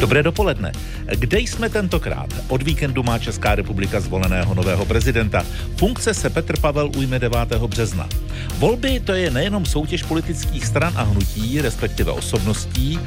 Dobré dopoledne. Kde jsme tentokrát? Od víkendu má Česká republika zvoleného nového prezidenta. Funkce se Petr Pavel ujme 9. března. Volby to je nejenom soutěž politických stran a hnutí, respektive osobností,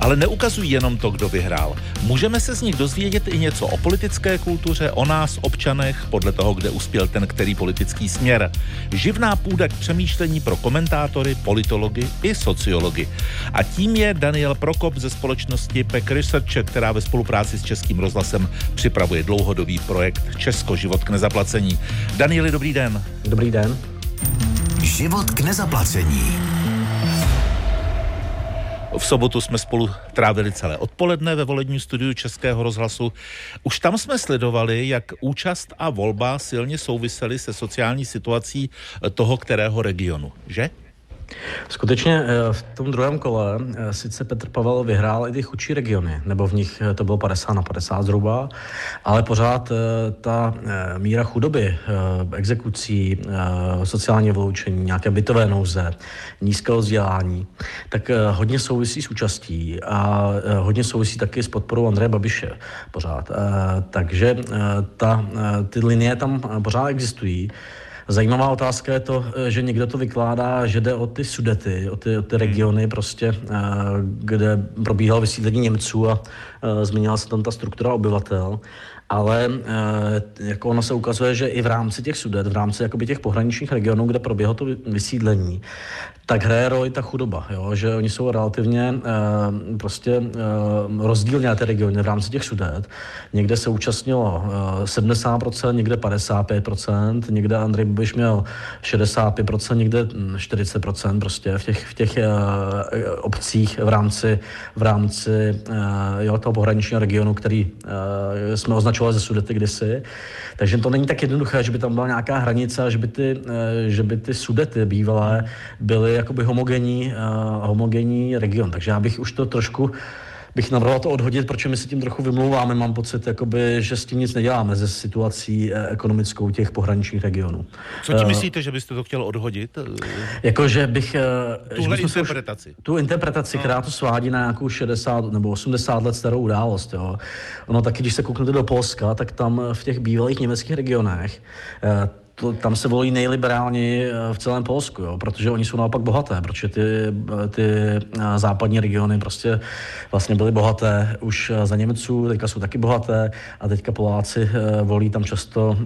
ale neukazují jenom to, kdo vyhrál. Můžeme se z nich dozvědět i něco o politické kultuře, o nás, občanech, podle toho, kde uspěl ten který politický směr. Živná půda k přemýšlení pro komentátory, politology i sociology. A tím je Daniel Prokop ze společnosti Pek Research, která ve spolupráci s Českým rozhlasem připravuje dlouhodobý projekt Česko život k nezaplacení. Danieli, dobrý den. Dobrý den. Život k nezaplacení. V sobotu jsme spolu trávili celé odpoledne ve volebním studiu Českého rozhlasu. Už tam jsme sledovali, jak účast a volba silně souvisely se sociální situací toho kterého regionu, že? Skutečně eh, v tom druhém kole eh, sice Petr Pavel vyhrál i ty chudší regiony, nebo v nich eh, to bylo 50 na 50 zhruba, ale pořád ta míra chudoby, exekucí, sociální vyloučení, nějaké bytové nouze, nízkého vzdělání, tak hodně souvisí s účastí a hodně souvisí taky s podporou Andreje Babiše pořád. Takže ta, ty linie tam pořád existují. Zajímavá otázka je to, eh, že někdo to vykládá, že jde o ty sudety, o ty, o ty regiony prostě, eh, kde probíhalo vysídlení Němců a změnila se tam ta struktura obyvatel ale jako ono se ukazuje, že i v rámci těch sudet, v rámci jakoby těch pohraničních regionů, kde proběhlo to vysídlení, tak hraje roli ta chudoba, jo? že oni jsou relativně uh, prostě uh, rozdílně ty regiony v rámci těch sudet. Někde se účastnilo uh, 70%, někde 55%, někde Andrej Babiš měl 65%, někde 40% prostě v těch, v těch uh, obcích v rámci, v rámci uh, jo, toho pohraničního regionu, který uh, jsme označovali ze sudety kdysi. Takže to není tak jednoduché, že by tam byla nějaká hranice, že by ty, uh, že by ty sudety bývalé byly jakoby homogenní, uh, homogenní region. Takže já bych už to trošku bych navrhoval to odhodit, protože my se tím trochu vymlouváme. Mám pocit, jakoby, že s tím nic neděláme ze situací eh, ekonomickou těch pohraničních regionů. Co ti myslíte, že byste to chtěl odhodit? Jakože bych... Tuhle že interpretaci. Už, tu interpretaci, no. která to svádí na nějakou 60 nebo 80 let starou událost. Jo. Ono taky, když se kouknete do Polska, tak tam v těch bývalých německých regionech to, tam se volí nejliberálněji eh, v celém Polsku, jo, protože oni jsou naopak bohaté, protože ty, eh, ty eh, západní regiony prostě vlastně byly bohaté už za Němců, teďka jsou taky bohaté a teďka Poláci volí tam často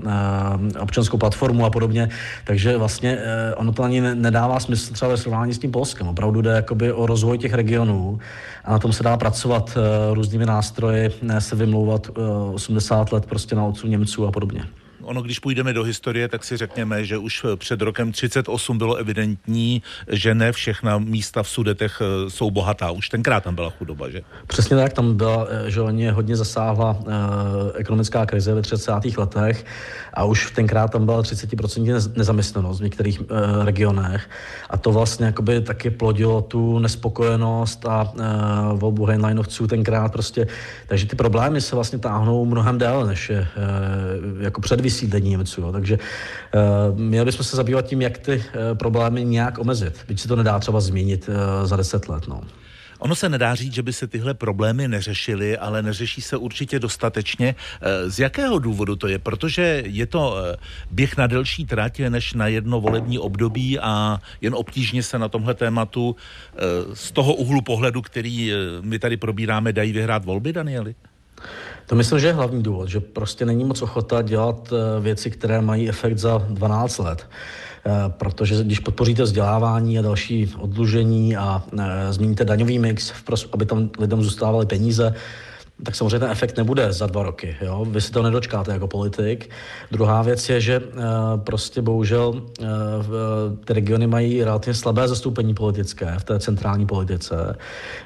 občanskou platformu a podobně, takže vlastně ono to ani nedává smysl třeba ve srovnání s tím Polskem. Opravdu jde jakoby o rozvoj těch regionů a na tom se dá pracovat různými nástroji, ne se vymlouvat 80 let prostě na otců Němců a podobně ono, když půjdeme do historie, tak si řekněme, že už před rokem 38 bylo evidentní, že ne všechna místa v Sudetech eh, jsou bohatá. Už tenkrát tam byla chudoba, že? Přesně tak, tam byla, eh, že oni hodně zasáhla eh, ekonomická krize ve 30. letech a už tenkrát tam byla 30% nezaměstnanost v některých eh, regionech a to vlastně jakoby taky plodilo tu nespokojenost a eh, volbu Heinleinovců tenkrát prostě, takže ty problémy se vlastně táhnou mnohem déle, než je eh, jako před vysídlením Němců, jo. takže eh, měli bychom se zabývat tím, jak ty eh, problémy nějak omezit, byť se to nedá třeba změnit eh, za deset let, no. Ono se nedá říct, že by se tyhle problémy neřešily, ale neřeší se určitě dostatečně. Z jakého důvodu to je? Protože je to běh na delší trať než na jedno volební období a jen obtížně se na tomhle tématu z toho úhlu pohledu, který my tady probíráme, dají vyhrát volby, Danieli? To myslím, že je hlavní důvod, že prostě není moc ochota dělat věci, které mají efekt za 12 let. Eh, protože když podpoříte vzdělávání a další odlužení a eh, změníte daňový mix, aby tam lidem zůstávaly peníze, tak samozřejmě ten efekt nebude za dva roky. Jo? Vy si to nedočkáte jako politik. Druhá věc je, že uh, prostě bohužel uh, ty regiony mají relativně slabé zastoupení politické v té centrální politice,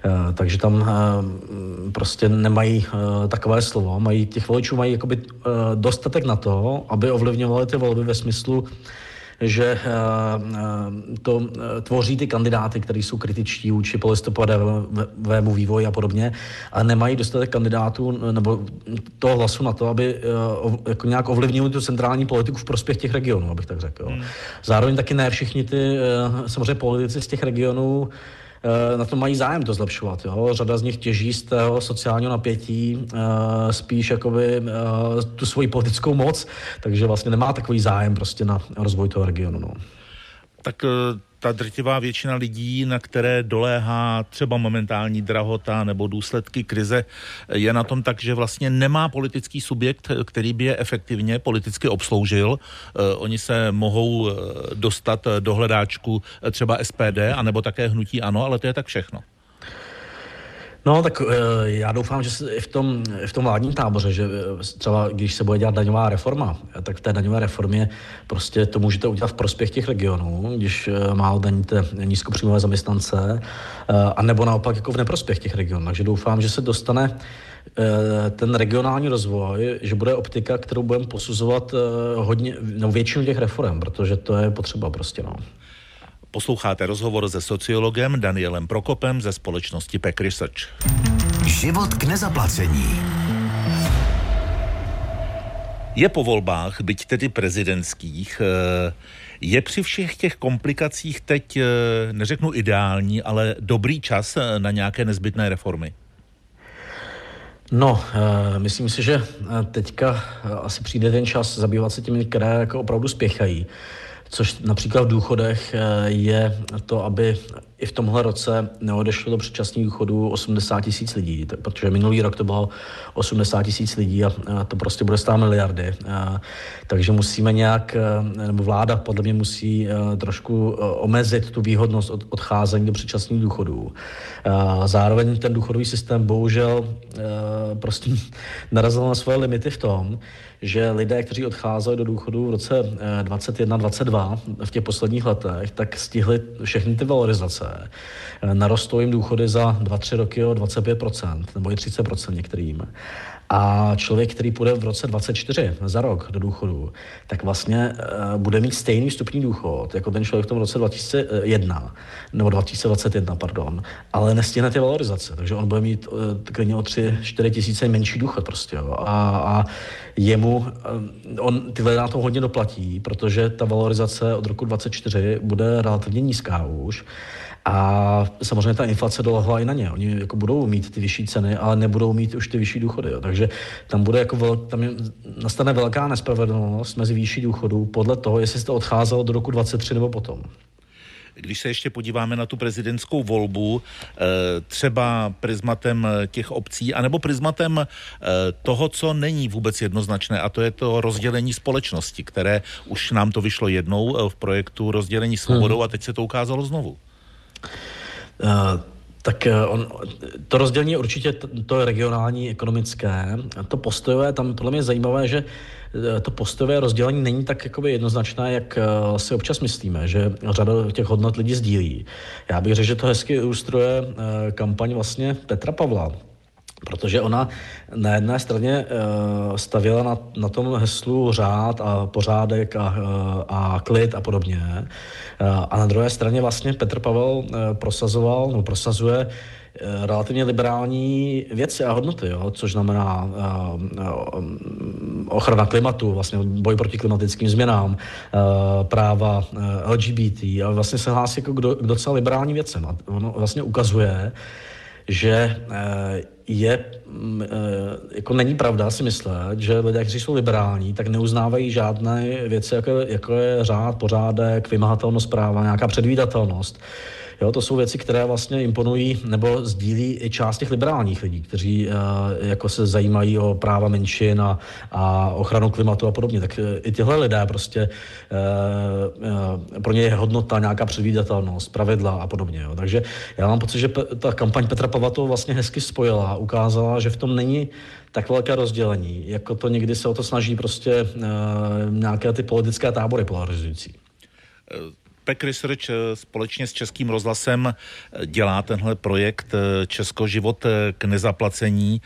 uh, takže tam prostě nemají takové slovo. Mají, těch voličů mají jakoby, dostatek na to, aby ovlivňovali ty volby ve smyslu že eh, eh, to eh, tvoří ty kandidáty, kteří jsou kritičtí vůči polistopadovému vývoji a podobně a nemají dostatek kandidátů nebo toho hlasu na to, aby jako nějak ovlivnili tu centrální politiku v prospěch těch regionů, abych tak řekl. Hmm. Zároveň taky ne všichni ty samozřejmě politici z těch regionů na to mají zájem to zlepšovat. Jo? Řada z nich těží z toho sociálního napětí spíš jakoby tu svoji politickou moc, takže vlastně nemá takový zájem prostě na rozvoj toho regionu. No. Tak ta drtivá většina lidí, na které doléhá třeba momentální drahota nebo důsledky krize, je na tom tak, že vlastně nemá politický subjekt, který by je efektivně politicky obsloužil. Eh, oni se mohou eh, dostat do hledáčku eh, třeba SPD, anebo také hnutí ano, ale to je tak všechno. No, tak eh, já doufám, že v tom, v tom vládním táboře, že eh, třeba když se bude dělat daňová reforma, tak v té daňové reformě prostě to můžete udělat v prospěch těch regionů, když eh, málo daníte nízkopříjmové zaměstnance, a nebo naopak jako v neprospěch těch regionů. Takže doufám, že se dostane ten regionální rozvoj, že bude optika, kterou budeme posuzovat hodně, no většinu těch reform, protože to je potřeba prostě, no. Posloucháte rozhovor se sociologem Danielem Prokopem ze společnosti Peck Research. Život k nezaplacení. Je po volbách, byť tedy prezidentských, eh, je při všech těch komplikacích teď, eh, neřeknu ideální, ale dobrý čas eh, na nějaké nezbytné reformy? No, myslím si, že teďka asi přijde ten čas zabývat se těmi, které jako opravdu spěchají což například v důchodech eh, je to, aby i v tomhle roce neodešlo do předčasných důchodů 80 tisíc lidí, protože minulý rok to bylo 80 tisíc lidí a to prostě bude stát miliardy. Takže musíme nějak, eh, nebo vláda podle mě musí eh, trošku omezit tu výhodnost od odcházení do předčasných důchodů. Zároveň ten důchodový systém bohužel prostě narazil na svoje limity v tom, že lidé, kteří odcházeli do důchodu v roce 21-22 eh, v těch posledních letech, tak stihli všechny ty valorizace. Eh, narostou jim důchody za 2-3 roky o 25% nebo i 30% některým. A člověk, který půjde v roce 24 za rok do důchodu, tak vlastně uh, bude mít stejný vstupní důchod jako ten člověk v tom roce 2001, nebo 2021, pardon, ale nestihne ty valorizace, takže on bude mít uh, klidně o 3-4 tisíce menší důchod prostě. Jo. A, a jemu, on tyhle na to hodně doplatí, protože ta valorizace od roku 24 bude relativně nízká už. A samozřejmě ta inflace dolehla i na ně. Oni jako budou mít ty vyšší ceny, ale nebudou mít už ty vyšší důchody. Jo. Takže tam bude jako vel, tam je, nastane velká nespravedlnost mezi výší důchodů podle toho, jestli jste odcházelo do roku 23 nebo potom. Když se ještě podíváme na tu prezidentskou volbu, eh, třeba prismatem těch obcí, anebo prismatem eh, toho, co není vůbec jednoznačné, a to je to rozdělení společnosti, které už nám to vyšlo jednou eh, v projektu rozdělení svobodou hmm. a teď se to ukázalo znovu. Uh, tak eh, on, to rozdělení určitě to, to regionální, ekonomické. To postojové, tam podle mě je zajímavé, že eh, to postojové rozdělení není tak jakoby jednoznačné, jak si občas myslíme, že řada těch hodnot lidí sdílí. Já bych řekl, že to hezky ilustruje kampaň vlastně Petra Pavla, protože ona na jedné straně uh, stavěla na, na tom heslu řád a pořádek a, uh, a klid a podobně. Uh, a na druhé straně vlastně Petr Pavel prosazoval, no prosazuje relativně liberální věci a hodnoty, jo, což znamená ochrana klimatu, vlastně boj proti klimatickým změnám, práva LGBT a vlastně se hlásí jako k, do, k docela liberální věcem. A ono vlastně ukazuje, že uh, je, mm, eh, jako není pravda si myslet, že lidé, kteří jsou liberální, tak neuznávají žádné věci, jako, jako je řád, pořádek, vymahatelnost práva, nějaká předvídatelnost. Jo, to jsou věci, které vlastně imponují nebo sdílí i část těch liberálních lidí, kteří uh, jako se zajímají o práva menšin a, a ochranu klimatu a podobně. Tak uh, i tyhle lidé prostě uh, pro ně je hodnota nějaká předvídatelnost, pravidla a podobně. Jo. Takže já mám pocit, že ta kampaň Petra Pavla to vlastně hezky spojila, ukázala, že v tom není tak velké rozdělení, jako to někdy se o to snaží prostě uh, nějaké ty politické tábory polarizující. Pack Research eh, společně s Českým rozhlasem eh, dělá tenhle projekt eh, Česko život k nezaplacení.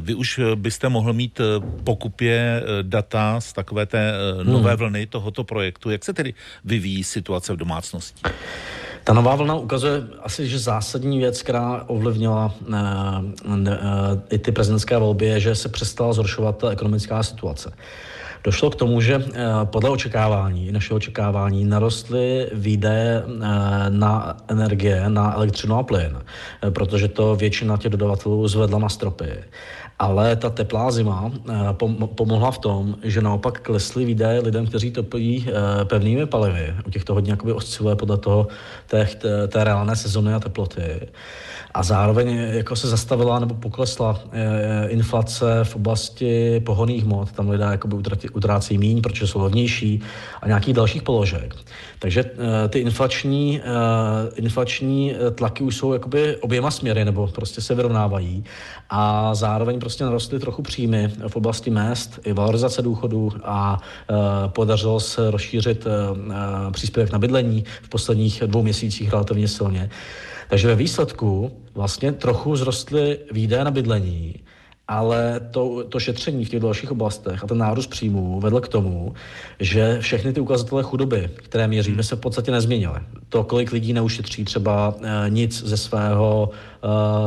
Vy už byste mohl mít pokupě data z takové té nové hmm. vlny tohoto projektu. Jak se tedy vyvíjí situace v domácnosti? Ta nová vlna ukazuje asi, že zásadní věc, která ovlivnila ne, ne, i ty prezidentské volby, je, že se přestala zhoršovat ta ekonomická situace. Došlo k tomu, že podle očekávání, našeho očekávání, narostly výdaje na energie, na elektřinu a plyn, protože to většina těch dodavatelů zvedla na stropy. Ale ta teplá zima pomohla v tom, že naopak klesly výdaje lidem, kteří topí pevnými palivy. U těch to hodně osciluje podle toho té, té reálné sezony a teploty a zároveň jako se zastavila nebo poklesla inflace v oblasti pohoných hmot. Tam lidé jakoby utrácí míň, protože jsou levnější a nějakých dalších položek. Takže ty inflační, inflační tlaky už jsou jakoby oběma směry, nebo prostě se vyrovnávají. A zároveň prostě narostly trochu příjmy v oblasti mest i valorizace důchodů a podařilo se rozšířit příspěvek na bydlení v posledních dvou měsících relativně silně. Takže ve výsledku vlastně trochu zrostly výdaje na bydlení, ale to, to šetření v těch dalších oblastech a ten nárůst příjmů vedl k tomu, že všechny ty ukazatele chudoby, které měříme, se v podstatě nezměnily. To, kolik lidí neušetří třeba e, nic ze svého,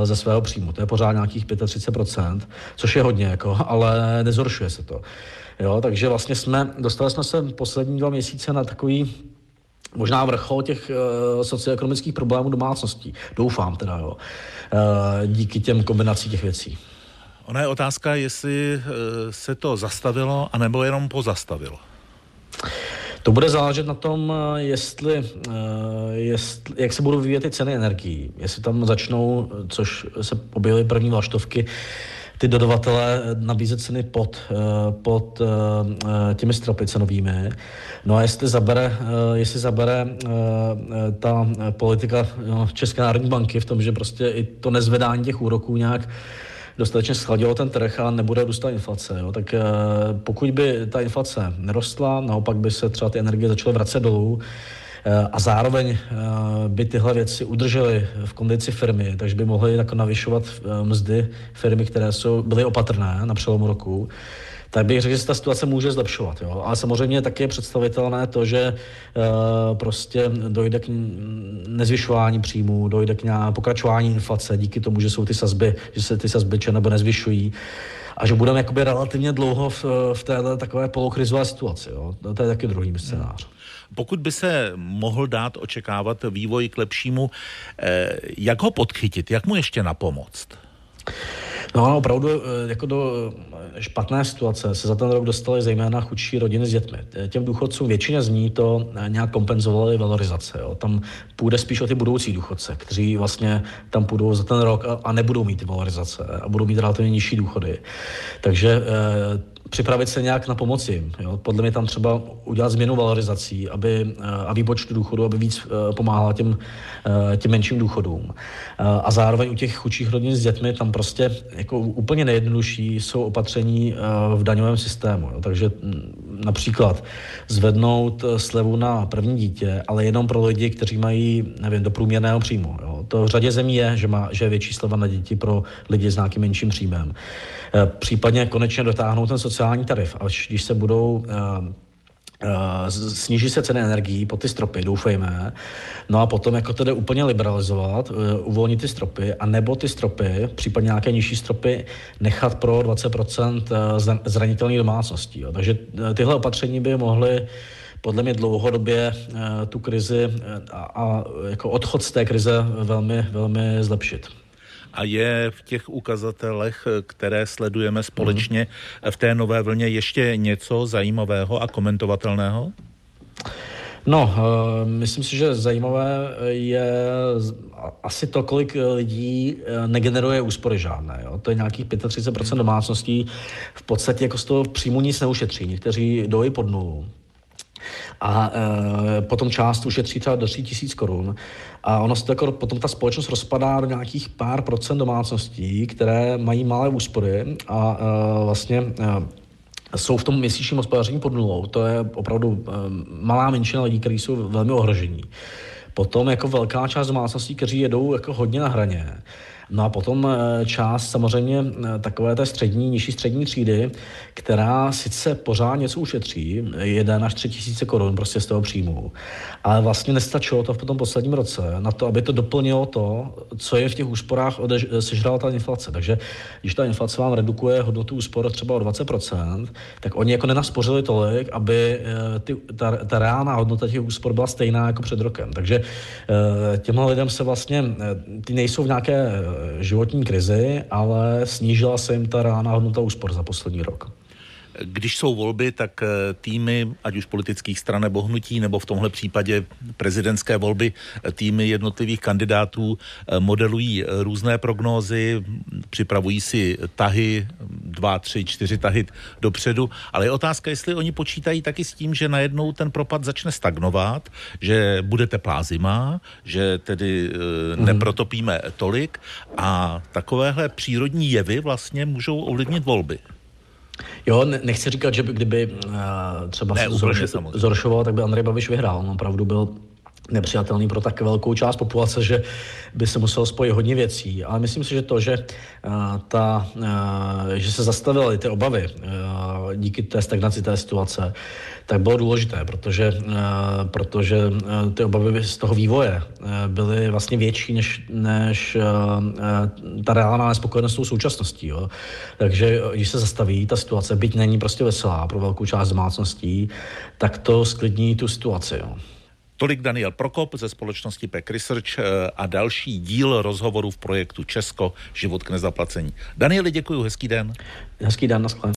e, ze svého příjmu, to je pořád nějakých 35%, což je hodně, jako, ale nezhoršuje se to. Jo, takže vlastně jsme, dostali jsme se poslední dva měsíce na takový možná vrchol těch uh, socioekonomických problémů domácností. Doufám teda, jo. Uh, díky těm kombinací těch věcí. Ona je otázka, jestli uh, se to zastavilo, anebo jenom pozastavilo. To bude záležet na tom, jestli, jestli, jak se budou vyvíjet ty ceny energií. Jestli tam začnou, což se objevily první vlaštovky, ty dodavatele nabízet ceny pod, eh, pod eh, těmi stropy cenovými. No a jestli zabere, eh, jestli zabere ta politika no, České národní banky v tom, že prostě i to nezvedání těch úroků nějak dostatečně schladilo ten trh a nebude růst inflace. Jo. Tak pokud by ta inflace nerostla, naopak by se třeba ty energie začaly vracet dolů, Eh, a zároveň eh, by tyhle věci udržely v kondici firmy, takže by mohly jako navyšovat eh, mzdy firmy, které jsou, byly opatrné na přelomu roku, tak bych řekl, že se ta situace může zlepšovat. Jo? Ale samozřejmě taky je představitelné to, že uh, prostě dojde k nezvyšování příjmů, dojde k pokračování inflace díky tomu, že jsou ty sazby, že se ty sazby nebo nezvyšují a že budeme jakoby relativně dlouho v, v této takové polokrizové situaci. Jo? To je taky druhý scénář. Pokud by se mohl dát očekávat vývoj k lepšímu, eh, jak ho podchytit, jak mu ještě napomoct? No ano, opravdu eh, jako do špatné situace se za ten rok dostali zejména chudší rodiny s dětmi. Těm důchodcům většině z ní to nějak kompenzovaly valorizace. Jo. Tam půjde spíš o ty budoucí důchodce, kteří vlastně tam půjdou za ten rok a, a nebudou mít ty valorizace a budou mít relativně nižší důchody. Takže připravit se nějak na pomoci. Jo. Podle mě tam třeba udělat změnu valorizací aby, eh, a výpočtu důchodu, aby víc eh, pomáhala těm, eh, těm menším důchodům. A zároveň u těch chudších rodin s dětmi tam prostě jako úplně nejjednodušší jsou opatření v daňovém systému. Takže mm, například zvednout slevu na první dítě, ale jenom pro lidi, kteří mají, nevím, do průměrného příjmu. To v řadě zemí je, že, má, že je větší sleva na děti pro lidi s nějakým menším příjmem. Případně konečně dotáhnout ten sociální tarif, až když se budou sníží se ceny energií po ty stropy, doufejme. No a potom jako to jde úplně liberalizovat, uh, uvolnit ty stropy, a nebo ty stropy, případně nějaké nižší stropy, nechat pro 20% zranitelných domácností. Jo. Takže tyhle opatření by mohly podle mě dlouhodobě tu krizi a, a jako odchod z té krize velmi, velmi zlepšit a je v těch ukazatelech, které sledujeme společně v té nové vlně ještě něco zajímavého a komentovatelného? No, uh, myslím si, že zajímavé je asi to, kolik lidí eh, negeneruje úspory žádné. Jo? To je nějakých 35% domácností. V podstatě jako z toho příjmu nic neušetří. Někteří dojí pod nulu a e, potom část ušetří třeba do 3 tisíc korun. A ono se jako potom ta společnost rozpadá do nějakých pár procent domácností, které mají malé úspory a e, vlastně e, jsou v tom měsíčním hospodaření pod nulou. To je opravdu e, malá menšina lidí, kteří jsou velmi ohrožení. Potom jako velká část domácností, kteří jedou jako hodně na hraně No a potom část samozřejmě takové té střední, nižší střední třídy, která sice pořád něco ušetří, 1 až 3 tisíce korun prostě z toho příjmu, ale vlastně nestačilo to v tom posledním roce na to, aby to doplnilo to, co je v těch úsporách sežrala ta inflace. Takže když ta inflace vám redukuje hodnotu úspor třeba o 20%, tak oni jako nenaspořili tolik, aby eh, ty, ta, ta reálná hodnota těch úspor byla stejná jako před rokem. Takže eh, těmhle lidem se vlastně, eh, ty nejsou v nějaké životní krizi, ale snížila se jim ta reálná hodnota úspor za poslední rok. Když jsou volby, tak eh, týmy, ať už politických stran nebo hnutí, nebo v tomhle případě prezidentské volby, eh, týmy jednotlivých kandidátů eh, modelují různé prognózy, připravují si tahy, dva, tři, čtyři tahy dopředu, ale je otázka, jestli oni počítají taky s tím, že najednou ten propad začne stagnovat, že bude teplá zima, že tedy mm. neprotopíme tolik a takovéhle přírodní jevy vlastně můžou ovlivnit volby. Jo, nechci říkat, že by, kdyby uh, třeba ne, se zhoršoval, tak by Andrej Babiš vyhrál. On opravdu byl nepřijatelný pro tak velkou část populace, že by se muselo spojit hodně věcí. Ale myslím si, že to, že, uh, ta, uh, že se zastavily ty obavy uh, díky té stagnaci té situace, tak bylo důležité, protože, protože ty obavy z toho vývoje byly vlastně větší než, než ta reálná nespokojenost s tou současností. Jo. Takže když se zastaví ta situace, byť není prostě veselá pro velkou část domácností, tak to sklidní tu situaci. Jo. Tolik Daniel Prokop ze společnosti PEC Research eh, a další díl rozhovoru v projektu Česko, život k nezaplacení. Danieli, děkuji, hezký den. Hezký den, naschle.